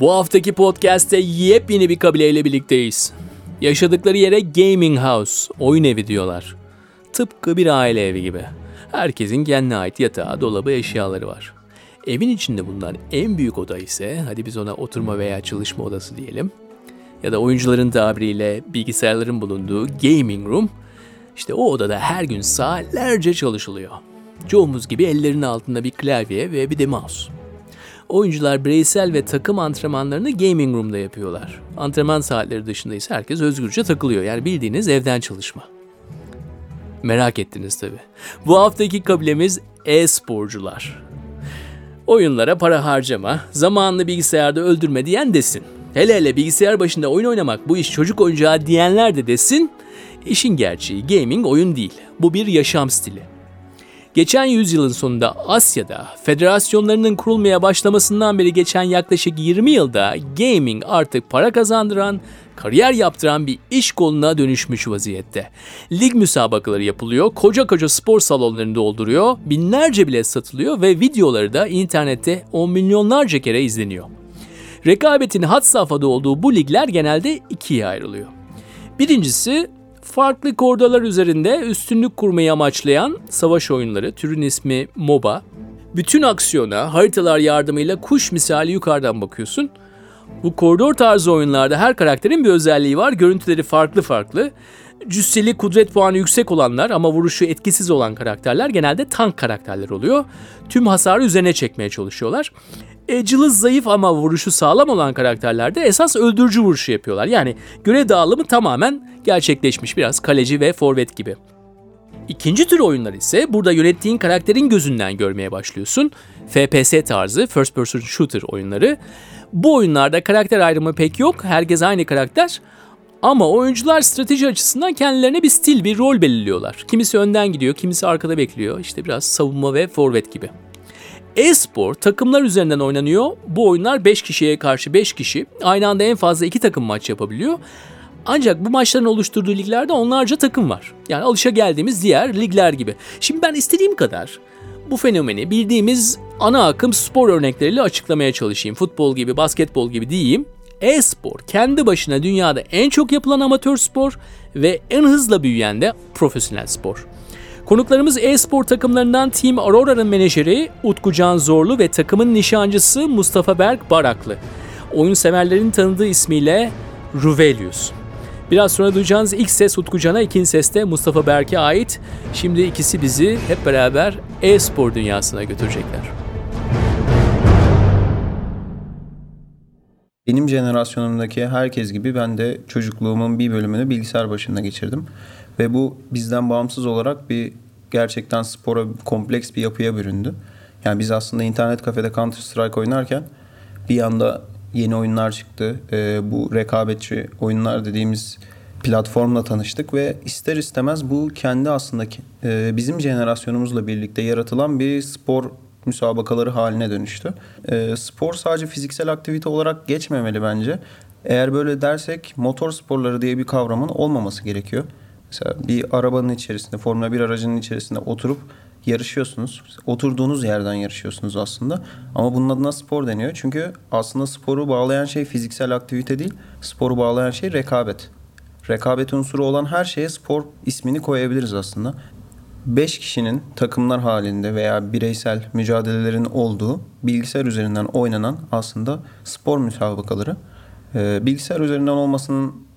Bu haftaki podcast'te yepyeni bir kabileyle birlikteyiz. Yaşadıkları yere gaming house, oyun evi diyorlar. Tıpkı bir aile evi gibi. Herkesin kendine ait yatağı, dolabı, eşyaları var. Evin içinde bulunan en büyük oda ise, hadi biz ona oturma veya çalışma odası diyelim. Ya da oyuncuların tabiriyle bilgisayarların bulunduğu gaming room. İşte o odada her gün saatlerce çalışılıyor. Çoğumuz gibi ellerinin altında bir klavye ve bir de mouse. Oyuncular bireysel ve takım antrenmanlarını gaming room'da yapıyorlar. Antrenman saatleri dışında ise herkes özgürce takılıyor. Yani bildiğiniz evden çalışma. Merak ettiniz tabi. Bu haftaki kabilemiz e-sporcular. Oyunlara para harcama, zamanını bilgisayarda öldürme diyen desin. Hele hele bilgisayar başında oyun oynamak bu iş çocuk oyuncağı diyenler de desin. İşin gerçeği gaming oyun değil. Bu bir yaşam stili. Geçen yüzyılın sonunda Asya'da federasyonlarının kurulmaya başlamasından beri geçen yaklaşık 20 yılda gaming artık para kazandıran, kariyer yaptıran bir iş koluna dönüşmüş vaziyette. Lig müsabakaları yapılıyor, koca koca spor salonlarını dolduruyor, binlerce bile satılıyor ve videoları da internette on milyonlarca kere izleniyor. Rekabetin had safhada olduğu bu ligler genelde ikiye ayrılıyor. Birincisi farklı kordalar üzerinde üstünlük kurmayı amaçlayan savaş oyunları, türün ismi MOBA. Bütün aksiyona haritalar yardımıyla kuş misali yukarıdan bakıyorsun. Bu koridor tarzı oyunlarda her karakterin bir özelliği var. Görüntüleri farklı farklı. Cüsseli kudret puanı yüksek olanlar ama vuruşu etkisiz olan karakterler genelde tank karakterler oluyor. Tüm hasarı üzerine çekmeye çalışıyorlar. E, cılız zayıf ama vuruşu sağlam olan karakterlerde esas öldürücü vuruşu yapıyorlar. Yani görev dağılımı tamamen gerçekleşmiş biraz kaleci ve forvet gibi. İkinci tür oyunlar ise burada yönettiğin karakterin gözünden görmeye başlıyorsun. FPS tarzı First Person Shooter oyunları. Bu oyunlarda karakter ayrımı pek yok. Herkes aynı karakter. Ama oyuncular strateji açısından kendilerine bir stil, bir rol belirliyorlar. Kimisi önden gidiyor, kimisi arkada bekliyor. İşte biraz savunma ve forvet gibi. E-spor takımlar üzerinden oynanıyor. Bu oyunlar 5 kişiye karşı 5 kişi. Aynı anda en fazla 2 takım maç yapabiliyor. Ancak bu maçların oluşturduğu liglerde onlarca takım var. Yani alışa geldiğimiz diğer ligler gibi. Şimdi ben istediğim kadar bu fenomeni bildiğimiz ana akım spor örnekleriyle açıklamaya çalışayım. Futbol gibi, basketbol gibi diyeyim. E-spor kendi başına dünyada en çok yapılan amatör spor ve en hızla büyüyen de profesyonel spor. Konuklarımız e-spor takımlarından Team Aurora'nın menajeri Utku Can Zorlu ve takımın nişancısı Mustafa Berk Baraklı. Oyun severlerin tanıdığı ismiyle Ruvelius. Biraz sonra duyacağınız ilk ses Utku Can'a, ikinci ses de Mustafa Berk'e ait. Şimdi ikisi bizi hep beraber e-spor dünyasına götürecekler. Benim jenerasyonumdaki herkes gibi ben de çocukluğumun bir bölümünü bilgisayar başında geçirdim. Ve bu bizden bağımsız olarak bir gerçekten spora kompleks bir yapıya büründü. Yani biz aslında internet kafede Counter Strike oynarken bir anda yeni oyunlar çıktı. Ee, bu rekabetçi oyunlar dediğimiz platformla tanıştık ve ister istemez bu kendi aslında e, bizim jenerasyonumuzla birlikte yaratılan bir spor müsabakaları haline dönüştü. E, spor sadece fiziksel aktivite olarak geçmemeli bence. Eğer böyle dersek motor sporları diye bir kavramın olmaması gerekiyor. Mesela bir arabanın içerisinde, Formula 1 aracının içerisinde oturup yarışıyorsunuz. Oturduğunuz yerden yarışıyorsunuz aslında. Ama bunun adına spor deniyor. Çünkü aslında sporu bağlayan şey fiziksel aktivite değil. Sporu bağlayan şey rekabet. Rekabet unsuru olan her şeye spor ismini koyabiliriz aslında. 5 kişinin takımlar halinde veya bireysel mücadelelerin olduğu bilgisayar üzerinden oynanan aslında spor müsabakaları. Bilgisayar üzerinden olmasının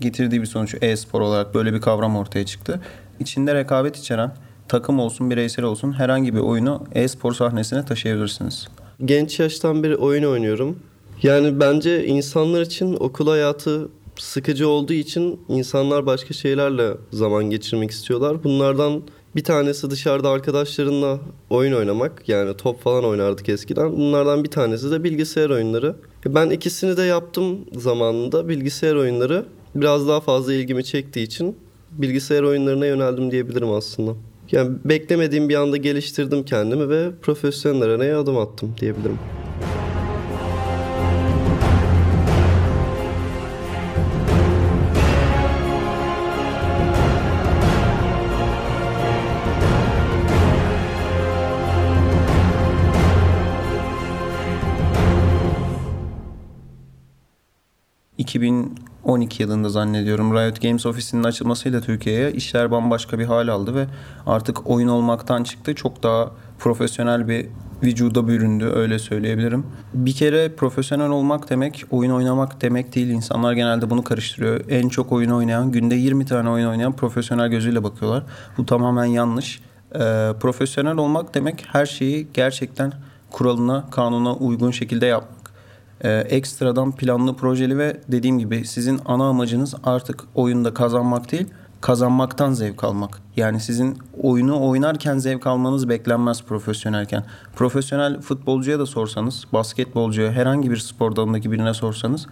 getirdiği bir sonuç e-spor olarak böyle bir kavram ortaya çıktı. İçinde rekabet içeren takım olsun bireysel olsun herhangi bir oyunu e-spor sahnesine taşıyabilirsiniz. Genç yaştan beri oyun oynuyorum. Yani bence insanlar için okul hayatı sıkıcı olduğu için insanlar başka şeylerle zaman geçirmek istiyorlar. Bunlardan bir tanesi dışarıda arkadaşlarınla oyun oynamak. Yani top falan oynardık eskiden. Bunlardan bir tanesi de bilgisayar oyunları. Ben ikisini de yaptım zamanında. Bilgisayar oyunları biraz daha fazla ilgimi çektiği için bilgisayar oyunlarına yöneldim diyebilirim aslında. Yani beklemediğim bir anda geliştirdim kendimi ve profesyonel arenaya adım attım diyebilirim. 2012 yılında zannediyorum Riot Games ofisinin açılmasıyla Türkiye'ye işler bambaşka bir hal aldı ve artık oyun olmaktan çıktı. Çok daha profesyonel bir vücuda büründü öyle söyleyebilirim. Bir kere profesyonel olmak demek oyun oynamak demek değil. İnsanlar genelde bunu karıştırıyor. En çok oyun oynayan günde 20 tane oyun oynayan profesyonel gözüyle bakıyorlar. Bu tamamen yanlış. Ee, profesyonel olmak demek her şeyi gerçekten kuralına, kanuna uygun şekilde yapmak. Ee, ekstradan planlı, projeli ve dediğim gibi sizin ana amacınız artık oyunda kazanmak değil, kazanmaktan zevk almak. Yani sizin oyunu oynarken zevk almanız beklenmez profesyonelken. Profesyonel futbolcuya da sorsanız, basketbolcuya, herhangi bir spor dalındaki birine sorsanız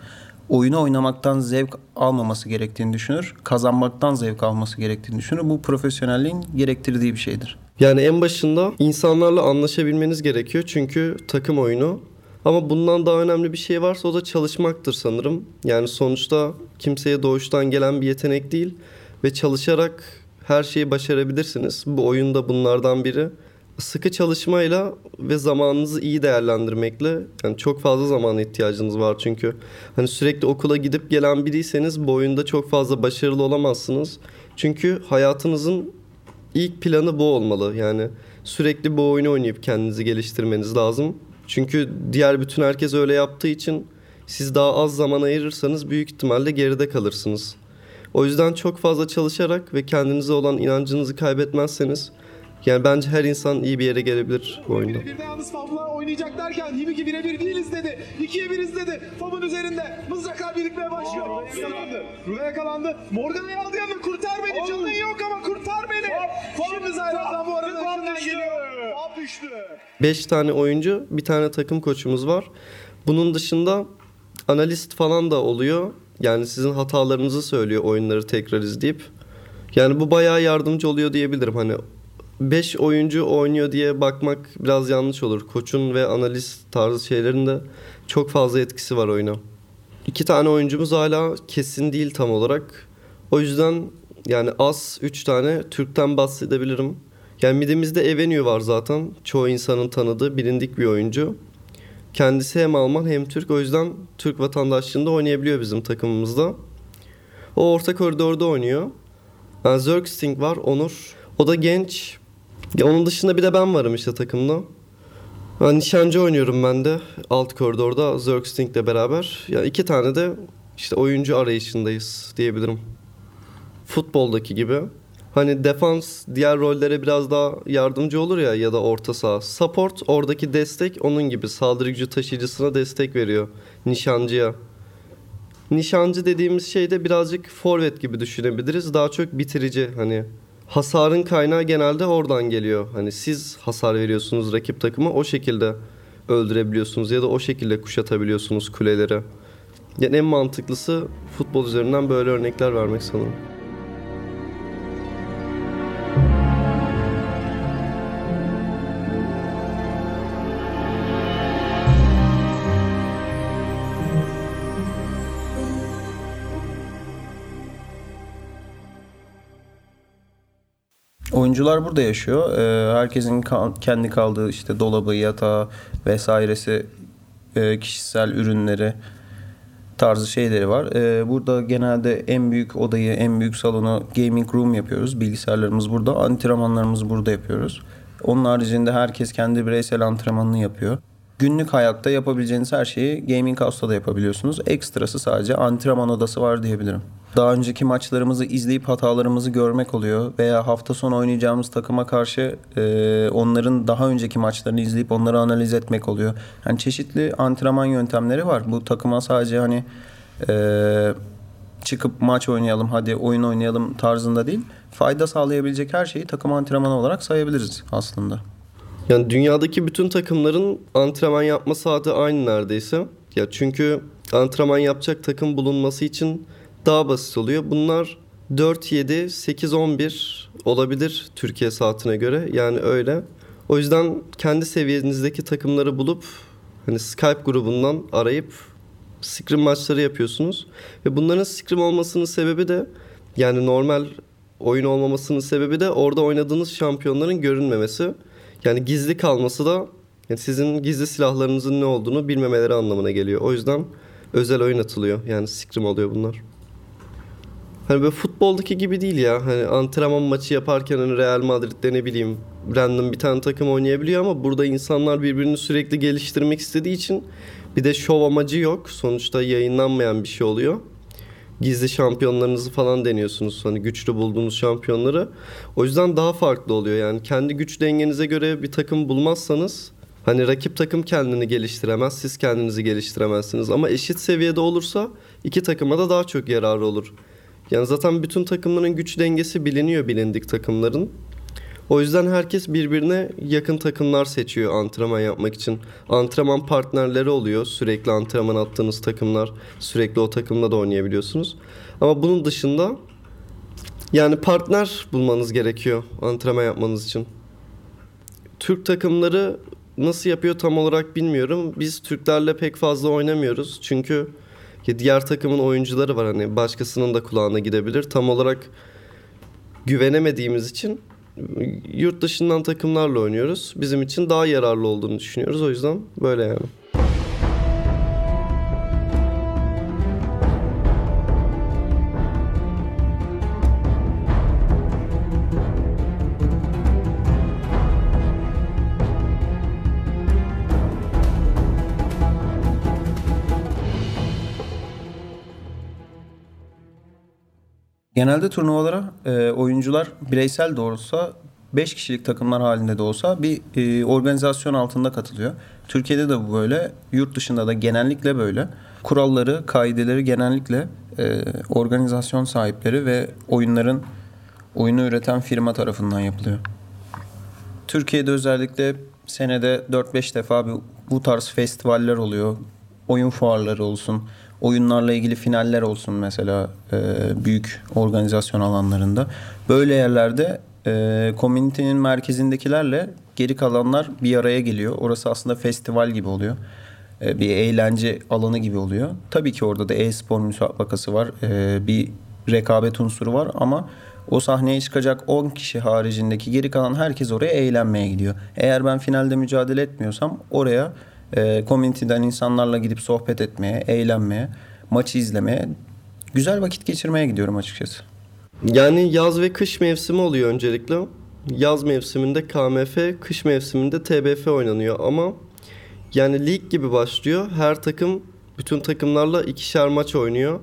oyunu oynamaktan zevk almaması gerektiğini düşünür. Kazanmaktan zevk alması gerektiğini düşünür. Bu profesyonelliğin gerektirdiği bir şeydir. Yani en başında insanlarla anlaşabilmeniz gerekiyor çünkü takım oyunu. Ama bundan daha önemli bir şey varsa o da çalışmaktır sanırım. Yani sonuçta kimseye doğuştan gelen bir yetenek değil ve çalışarak her şeyi başarabilirsiniz. Bu oyunda bunlardan biri. Sıkı çalışmayla ve zamanınızı iyi değerlendirmekle yani çok fazla zamana ihtiyacınız var çünkü hani sürekli okula gidip gelen biriyseniz bu oyunda çok fazla başarılı olamazsınız. Çünkü hayatınızın ilk planı bu olmalı. Yani sürekli bu oyunu oynayıp kendinizi geliştirmeniz lazım. Çünkü diğer bütün herkes öyle yaptığı için siz daha az zaman ayırırsanız büyük ihtimalle geride kalırsınız. O yüzden çok fazla çalışarak ve kendinize olan inancınızı kaybetmezseniz yani bence her insan iyi bir yere gelebilir bu oyunda. Bir de yalnız Fab'la oynayacak derken Hibiki birebir değiliz dedi. İkiye biriz dedi. Fab'ın üzerinde mızraklar birikmeye başlıyor. Rula'ya yakalandı. Rula yakalandı. Morgan'ı aldı yanına kurtar beni. Canın yok ama kurtar beni. Şimdi Zayrat'tan bu arada ışından geliyor. Fab düştü. 5 tane oyuncu, bir tane takım koçumuz var. Bunun dışında analist falan da oluyor. Yani sizin hatalarınızı söylüyor oyunları tekrar izleyip. Yani bu bayağı yardımcı oluyor diyebilirim. Hani 5 oyuncu oynuyor diye bakmak biraz yanlış olur. Koçun ve analist tarzı şeylerin de çok fazla etkisi var oyuna. İki tane oyuncumuz hala kesin değil tam olarak. O yüzden yani az 3 tane Türk'ten bahsedebilirim. Yani midimizde Evenue var zaten. Çoğu insanın tanıdığı bilindik bir oyuncu. Kendisi hem Alman hem Türk. O yüzden Türk vatandaşlığında oynayabiliyor bizim takımımızda. O orta koridorda oynuyor. Yani Zergsting var, Onur. O da genç. Onun dışında bir de ben varım işte takımda. Yani nişancı oynuyorum ben de alt koridorda Zergsting'le beraber. Ya iki tane de işte oyuncu arayışındayız diyebilirim. Futboldaki gibi. Hani defans diğer rollere biraz daha yardımcı olur ya ya da orta saha. Support oradaki destek onun gibi saldırı gücü taşıyıcısına destek veriyor nişancıya. Nişancı dediğimiz şey de birazcık forvet gibi düşünebiliriz. Daha çok bitirici hani hasarın kaynağı genelde oradan geliyor. Hani siz hasar veriyorsunuz rakip takımı o şekilde öldürebiliyorsunuz ya da o şekilde kuşatabiliyorsunuz kuleleri. Yani en mantıklısı futbol üzerinden böyle örnekler vermek sanırım. Oyuncular burada yaşıyor. Ee, herkesin kendi kaldığı işte dolabı, yatağı vesairesi, e, kişisel ürünleri tarzı şeyleri var. Ee, burada genelde en büyük odayı, en büyük salonu gaming room yapıyoruz. Bilgisayarlarımız burada, antrenmanlarımızı burada yapıyoruz. Onun haricinde herkes kendi bireysel antrenmanını yapıyor. Günlük hayatta yapabileceğiniz her şeyi Gaming House'da da yapabiliyorsunuz. Ekstrası sadece antrenman odası var diyebilirim. Daha önceki maçlarımızı izleyip hatalarımızı görmek oluyor veya hafta sonu oynayacağımız takıma karşı e, onların daha önceki maçlarını izleyip onları analiz etmek oluyor. Yani çeşitli antrenman yöntemleri var. Bu takıma sadece hani e, çıkıp maç oynayalım hadi oyun oynayalım tarzında değil. Fayda sağlayabilecek her şeyi takım antrenmanı olarak sayabiliriz aslında. Yani dünyadaki bütün takımların antrenman yapma saati aynı neredeyse. Ya çünkü antrenman yapacak takım bulunması için daha basit oluyor. Bunlar 4 7 8 11 olabilir Türkiye saatine göre. Yani öyle. O yüzden kendi seviyenizdeki takımları bulup hani Skype grubundan arayıp scrim maçları yapıyorsunuz. Ve bunların scrim olmasının sebebi de yani normal oyun olmamasının sebebi de orada oynadığınız şampiyonların görünmemesi. Yani gizli kalması da yani sizin gizli silahlarınızın ne olduğunu bilmemeleri anlamına geliyor. O yüzden özel oyun atılıyor. Yani scrim oluyor bunlar. Hani böyle futboldaki gibi değil ya. Hani antrenman maçı yaparken hani Real Madrid'de ne bileyim random bir tane takım oynayabiliyor ama burada insanlar birbirini sürekli geliştirmek istediği için bir de şov amacı yok. Sonuçta yayınlanmayan bir şey oluyor. Gizli şampiyonlarınızı falan deniyorsunuz. Hani güçlü bulduğunuz şampiyonları. O yüzden daha farklı oluyor. Yani kendi güç dengenize göre bir takım bulmazsanız hani rakip takım kendini geliştiremez. Siz kendinizi geliştiremezsiniz. Ama eşit seviyede olursa iki takıma da daha çok yararı olur. Yani zaten bütün takımların güç dengesi biliniyor bilindik takımların. O yüzden herkes birbirine yakın takımlar seçiyor antrenman yapmak için. Antrenman partnerleri oluyor. Sürekli antrenman attığınız takımlar. Sürekli o takımda da oynayabiliyorsunuz. Ama bunun dışında yani partner bulmanız gerekiyor antrenman yapmanız için. Türk takımları nasıl yapıyor tam olarak bilmiyorum. Biz Türklerle pek fazla oynamıyoruz. Çünkü diğer takımın oyuncuları var hani başkasının da kulağına gidebilir. Tam olarak güvenemediğimiz için yurt dışından takımlarla oynuyoruz. Bizim için daha yararlı olduğunu düşünüyoruz. O yüzden böyle yani. Genelde turnuvalara e, oyuncular bireysel de olsa 5 kişilik takımlar halinde de olsa bir e, organizasyon altında katılıyor. Türkiye'de de bu böyle, yurt dışında da genellikle böyle. Kuralları, kaideleri genellikle e, organizasyon sahipleri ve oyunların oyunu üreten firma tarafından yapılıyor. Türkiye'de özellikle senede 4-5 defa bir, bu tarz festivaller oluyor. Oyun fuarları olsun, oyunlarla ilgili finaller olsun mesela e, büyük organizasyon alanlarında. Böyle yerlerde e, komünitenin merkezindekilerle geri kalanlar bir araya geliyor. Orası aslında festival gibi oluyor. E, bir eğlence alanı gibi oluyor. Tabii ki orada da e-spor müsabakası var. E, bir rekabet unsuru var ama o sahneye çıkacak 10 kişi haricindeki geri kalan herkes oraya eğlenmeye gidiyor. Eğer ben finalde mücadele etmiyorsam oraya e, community'den insanlarla gidip sohbet etmeye, eğlenmeye, maçı izlemeye, güzel vakit geçirmeye gidiyorum açıkçası. Yani yaz ve kış mevsimi oluyor öncelikle. Yaz mevsiminde KMF, kış mevsiminde TBF oynanıyor ama yani lig gibi başlıyor. Her takım bütün takımlarla ikişer maç oynuyor.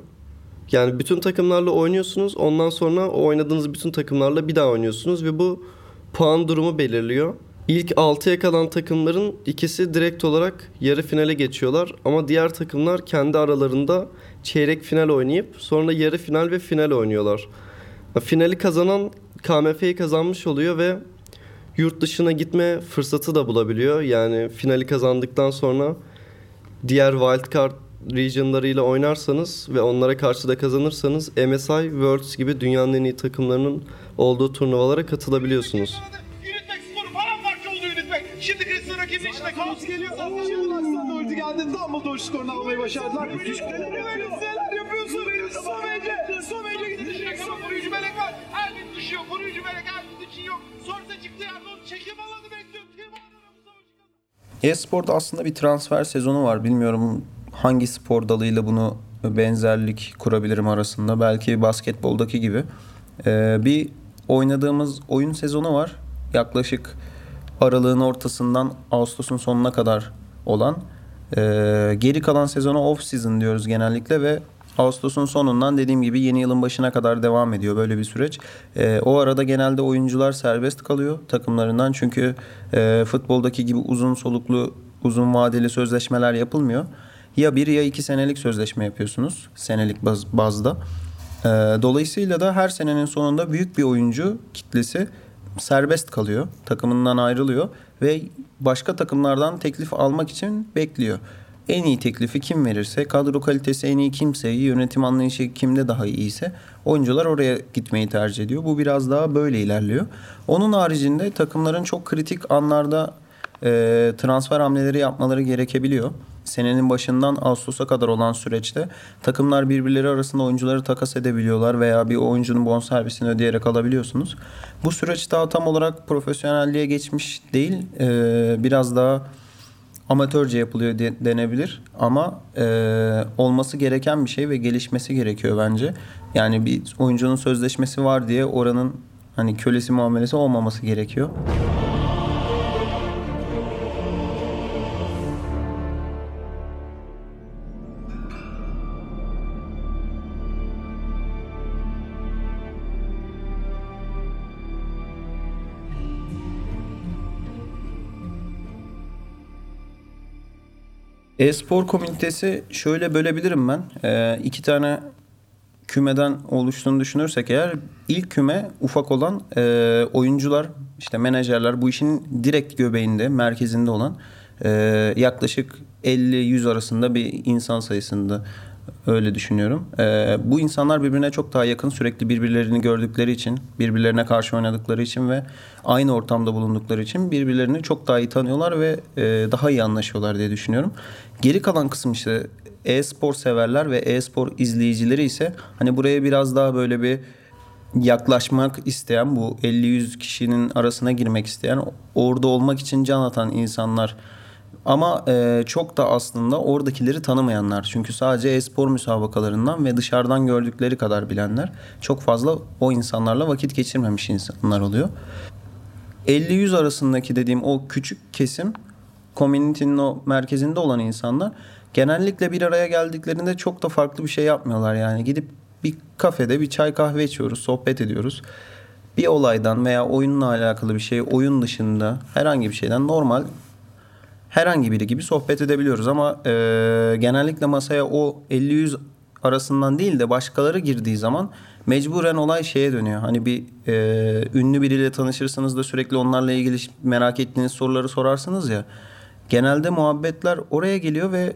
Yani bütün takımlarla oynuyorsunuz. Ondan sonra o oynadığınız bütün takımlarla bir daha oynuyorsunuz ve bu puan durumu belirliyor. İlk 6'ya kalan takımların ikisi direkt olarak yarı finale geçiyorlar ama diğer takımlar kendi aralarında çeyrek final oynayıp sonra yarı final ve final oynuyorlar. Finali kazanan KMF'yi kazanmış oluyor ve yurt dışına gitme fırsatı da bulabiliyor. Yani finali kazandıktan sonra diğer wildcard regionlarıyla oynarsanız ve onlara karşı da kazanırsanız MSI Worlds gibi dünyanın en iyi takımlarının olduğu turnuvalara katılabiliyorsunuz. Şimdi Cristiano rakibinin içine kaos geliyor. Şimdi ulti geldi. Dumbledore skorunu almayı başardılar. Neler yapıyorsun? Somece. Somece gidecek ama koruyucu melek var. Ermin düşüyor. Koruyucu melek Ermin için yok. Sorsa çıktı. Çekim alanı bekliyor. Tim alanı E-sporda aslında bir transfer sezonu var. Bilmiyorum hangi spor dalıyla bunu benzerlik kurabilirim arasında. Belki basketboldaki gibi. Ee, bir oynadığımız oyun sezonu var. Yaklaşık aralığın ortasından Ağustos'un sonuna kadar olan. Ee, geri kalan sezona off season diyoruz genellikle ve Ağustos'un sonundan dediğim gibi yeni yılın başına kadar devam ediyor böyle bir süreç. Ee, o arada genelde oyuncular serbest kalıyor takımlarından çünkü e, futboldaki gibi uzun soluklu uzun vadeli sözleşmeler yapılmıyor. Ya bir ya iki senelik sözleşme yapıyorsunuz senelik baz, bazda. Ee, dolayısıyla da her senenin sonunda büyük bir oyuncu kitlesi serbest kalıyor. Takımından ayrılıyor ve başka takımlardan teklif almak için bekliyor. En iyi teklifi kim verirse, kadro kalitesi en iyi kimse, yönetim anlayışı kimde daha iyiyse oyuncular oraya gitmeyi tercih ediyor. Bu biraz daha böyle ilerliyor. Onun haricinde takımların çok kritik anlarda e, transfer hamleleri yapmaları gerekebiliyor. Senenin başından Ağustos'a kadar olan süreçte takımlar birbirleri arasında oyuncuları takas edebiliyorlar veya bir oyuncunun bonservisini ödeyerek alabiliyorsunuz. Bu süreç daha tam olarak profesyonelliğe geçmiş değil. E, biraz daha amatörce yapılıyor de- denebilir ama e, olması gereken bir şey ve gelişmesi gerekiyor bence. Yani bir oyuncunun sözleşmesi var diye oranın hani kölesi muamelesi olmaması gerekiyor. E-spor komünitesi şöyle bölebilirim ben. Ee, iki tane kümeden oluştuğunu düşünürsek eğer ilk küme ufak olan e, oyuncular işte menajerler bu işin direkt göbeğinde merkezinde olan e, yaklaşık 50-100 arasında bir insan sayısında öyle düşünüyorum. E, bu insanlar birbirine çok daha yakın sürekli birbirlerini gördükleri için birbirlerine karşı oynadıkları için ve aynı ortamda bulundukları için birbirlerini çok daha iyi tanıyorlar ve e, daha iyi anlaşıyorlar diye düşünüyorum. Geri kalan kısım işte e-spor severler ve e-spor izleyicileri ise hani buraya biraz daha böyle bir yaklaşmak isteyen bu 50-100 kişinin arasına girmek isteyen orada olmak için can atan insanlar ama e, çok da aslında oradakileri tanımayanlar. Çünkü sadece e-spor müsabakalarından ve dışarıdan gördükleri kadar bilenler çok fazla o insanlarla vakit geçirmemiş insanlar oluyor. 50-100 arasındaki dediğim o küçük kesim community'nin o merkezinde olan insanlar genellikle bir araya geldiklerinde çok da farklı bir şey yapmıyorlar yani. Gidip bir kafede bir çay kahve içiyoruz, sohbet ediyoruz. Bir olaydan veya oyunla alakalı bir şey, oyun dışında herhangi bir şeyden normal herhangi biri gibi sohbet edebiliyoruz ama e, genellikle masaya o 50-100 arasından değil de başkaları girdiği zaman mecburen olay şeye dönüyor. Hani bir e, ünlü biriyle tanışırsınız da sürekli onlarla ilgili merak ettiğiniz soruları sorarsınız ya. Genelde muhabbetler oraya geliyor ve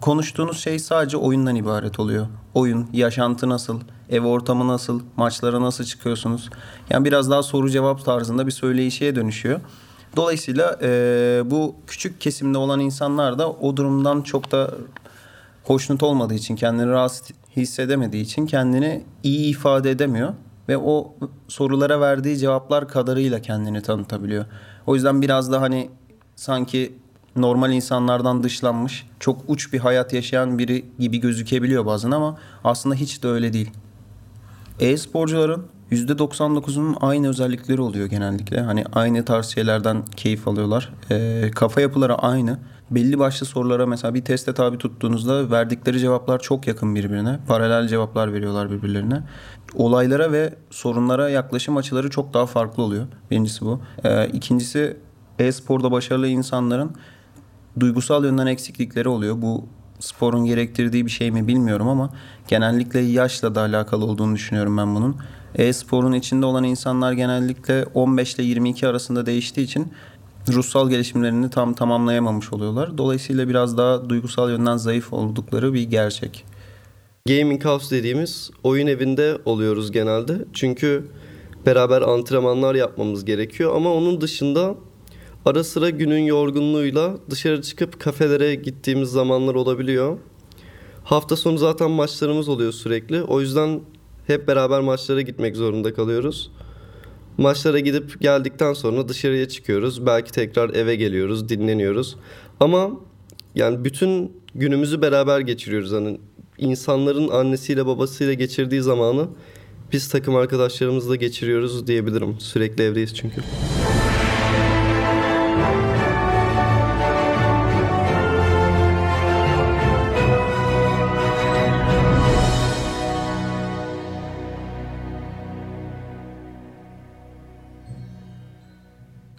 konuştuğunuz şey sadece oyundan ibaret oluyor. Oyun, yaşantı nasıl, ev ortamı nasıl, maçlara nasıl çıkıyorsunuz? Yani biraz daha soru cevap tarzında bir söyleyişe dönüşüyor. Dolayısıyla e, bu küçük kesimde olan insanlar da o durumdan çok da hoşnut olmadığı için, kendini rahatsız hissedemediği için kendini iyi ifade edemiyor. Ve o sorulara verdiği cevaplar kadarıyla kendini tanıtabiliyor. O yüzden biraz da hani sanki normal insanlardan dışlanmış, çok uç bir hayat yaşayan biri gibi gözükebiliyor bazen ama aslında hiç de öyle değil. E-sporcuların %99'unun aynı özellikleri oluyor genellikle. Hani aynı tarz şeylerden keyif alıyorlar. E, kafa yapıları aynı. Belli başlı sorulara mesela bir teste tabi tuttuğunuzda verdikleri cevaplar çok yakın birbirine. Paralel cevaplar veriyorlar birbirlerine. Olaylara ve sorunlara yaklaşım açıları çok daha farklı oluyor. Birincisi bu. E, ikincisi e-sporda başarılı insanların duygusal yönden eksiklikleri oluyor. Bu sporun gerektirdiği bir şey mi bilmiyorum ama genellikle yaşla da alakalı olduğunu düşünüyorum ben bunun. E-sporun içinde olan insanlar genellikle 15 ile 22 arasında değiştiği için ruhsal gelişimlerini tam tamamlayamamış oluyorlar. Dolayısıyla biraz daha duygusal yönden zayıf oldukları bir gerçek. Gaming House dediğimiz oyun evinde oluyoruz genelde. Çünkü beraber antrenmanlar yapmamız gerekiyor ama onun dışında ara sıra günün yorgunluğuyla dışarı çıkıp kafelere gittiğimiz zamanlar olabiliyor. Hafta sonu zaten maçlarımız oluyor sürekli. O yüzden hep beraber maçlara gitmek zorunda kalıyoruz. Maçlara gidip geldikten sonra dışarıya çıkıyoruz. Belki tekrar eve geliyoruz, dinleniyoruz. Ama yani bütün günümüzü beraber geçiriyoruz. Hani insanların annesiyle babasıyla geçirdiği zamanı biz takım arkadaşlarımızla geçiriyoruz diyebilirim. Sürekli evdeyiz çünkü.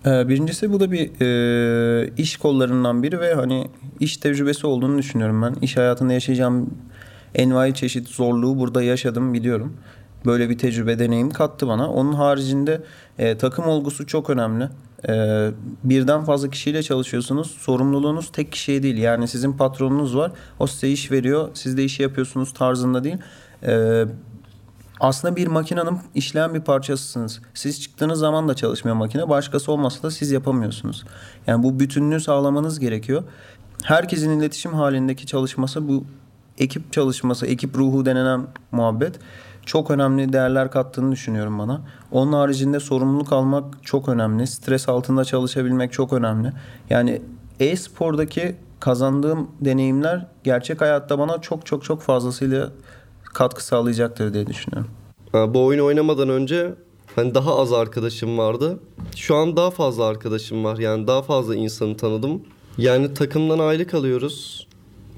Birincisi bu da bir e, iş kollarından biri ve hani iş tecrübesi olduğunu düşünüyorum ben. İş hayatında yaşayacağım envai çeşit zorluğu burada yaşadım biliyorum. Böyle bir tecrübe deneyim kattı bana. Onun haricinde e, takım olgusu çok önemli. E, birden fazla kişiyle çalışıyorsunuz. Sorumluluğunuz tek kişiye değil. Yani sizin patronunuz var. O size iş veriyor. Siz de işi yapıyorsunuz tarzında değil. E, aslında bir makinenin işleyen bir parçasısınız. Siz çıktığınız zaman da çalışmıyor makine. Başkası olmasa da siz yapamıyorsunuz. Yani bu bütünlüğü sağlamanız gerekiyor. Herkesin iletişim halindeki çalışması bu ekip çalışması, ekip ruhu denilen muhabbet çok önemli değerler kattığını düşünüyorum bana. Onun haricinde sorumluluk almak çok önemli. Stres altında çalışabilmek çok önemli. Yani e-spordaki kazandığım deneyimler gerçek hayatta bana çok çok çok fazlasıyla katkı sağlayacaktır diye düşünüyorum. Ha, bu oyunu oynamadan önce hani daha az arkadaşım vardı. Şu an daha fazla arkadaşım var. Yani daha fazla insanı tanıdım. Yani takımdan aylık alıyoruz.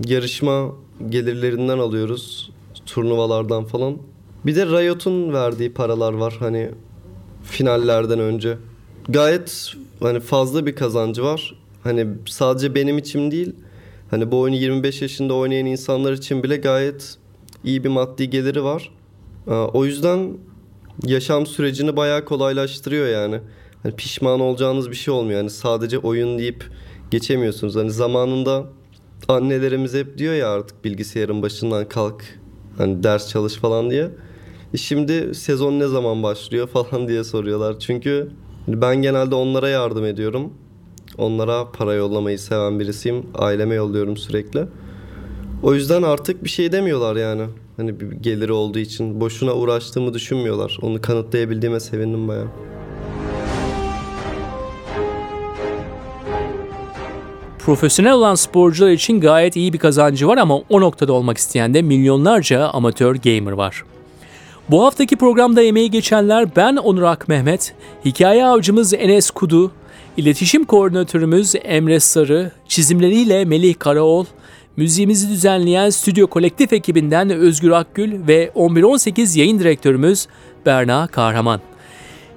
Yarışma gelirlerinden alıyoruz. Turnuvalardan falan. Bir de Riot'un verdiği paralar var hani finallerden önce. Gayet hani fazla bir kazancı var. Hani sadece benim için değil. Hani bu oyunu 25 yaşında oynayan insanlar için bile gayet iyi bir maddi geliri var. Ee, O yüzden yaşam sürecini bayağı kolaylaştırıyor yani. Hani pişman olacağınız bir şey olmuyor. Hani sadece oyun deyip geçemiyorsunuz. Hani zamanında annelerimiz hep diyor ya artık bilgisayarın başından kalk. Hani ders çalış falan diye. E şimdi sezon ne zaman başlıyor falan diye soruyorlar. Çünkü ben genelde onlara yardım ediyorum. Onlara para yollamayı seven birisiyim. Aileme yolluyorum sürekli. O yüzden artık bir şey demiyorlar yani. Hani bir geliri olduğu için boşuna uğraştığımı düşünmüyorlar. Onu kanıtlayabildiğime sevindim bayağı. Profesyonel olan sporcular için gayet iyi bir kazancı var ama o noktada olmak isteyen de milyonlarca amatör gamer var. Bu haftaki programda emeği geçenler ben Onur Ak Mehmet, hikaye avcımız Enes Kudu, iletişim koordinatörümüz Emre Sarı, çizimleriyle Melih Karaoğlu, müziğimizi düzenleyen stüdyo kolektif ekibinden Özgür Akgül ve 1118 yayın direktörümüz Berna Kahraman.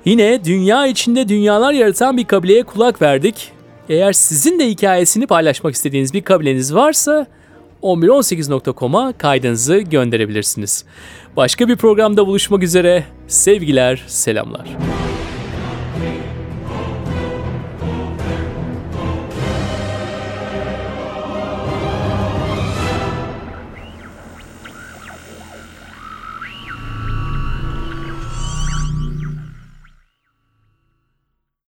Yine dünya içinde dünyalar yaratan bir kabileye kulak verdik. Eğer sizin de hikayesini paylaşmak istediğiniz bir kabileniz varsa 1118.com'a kaydınızı gönderebilirsiniz. Başka bir programda buluşmak üzere. Sevgiler, selamlar.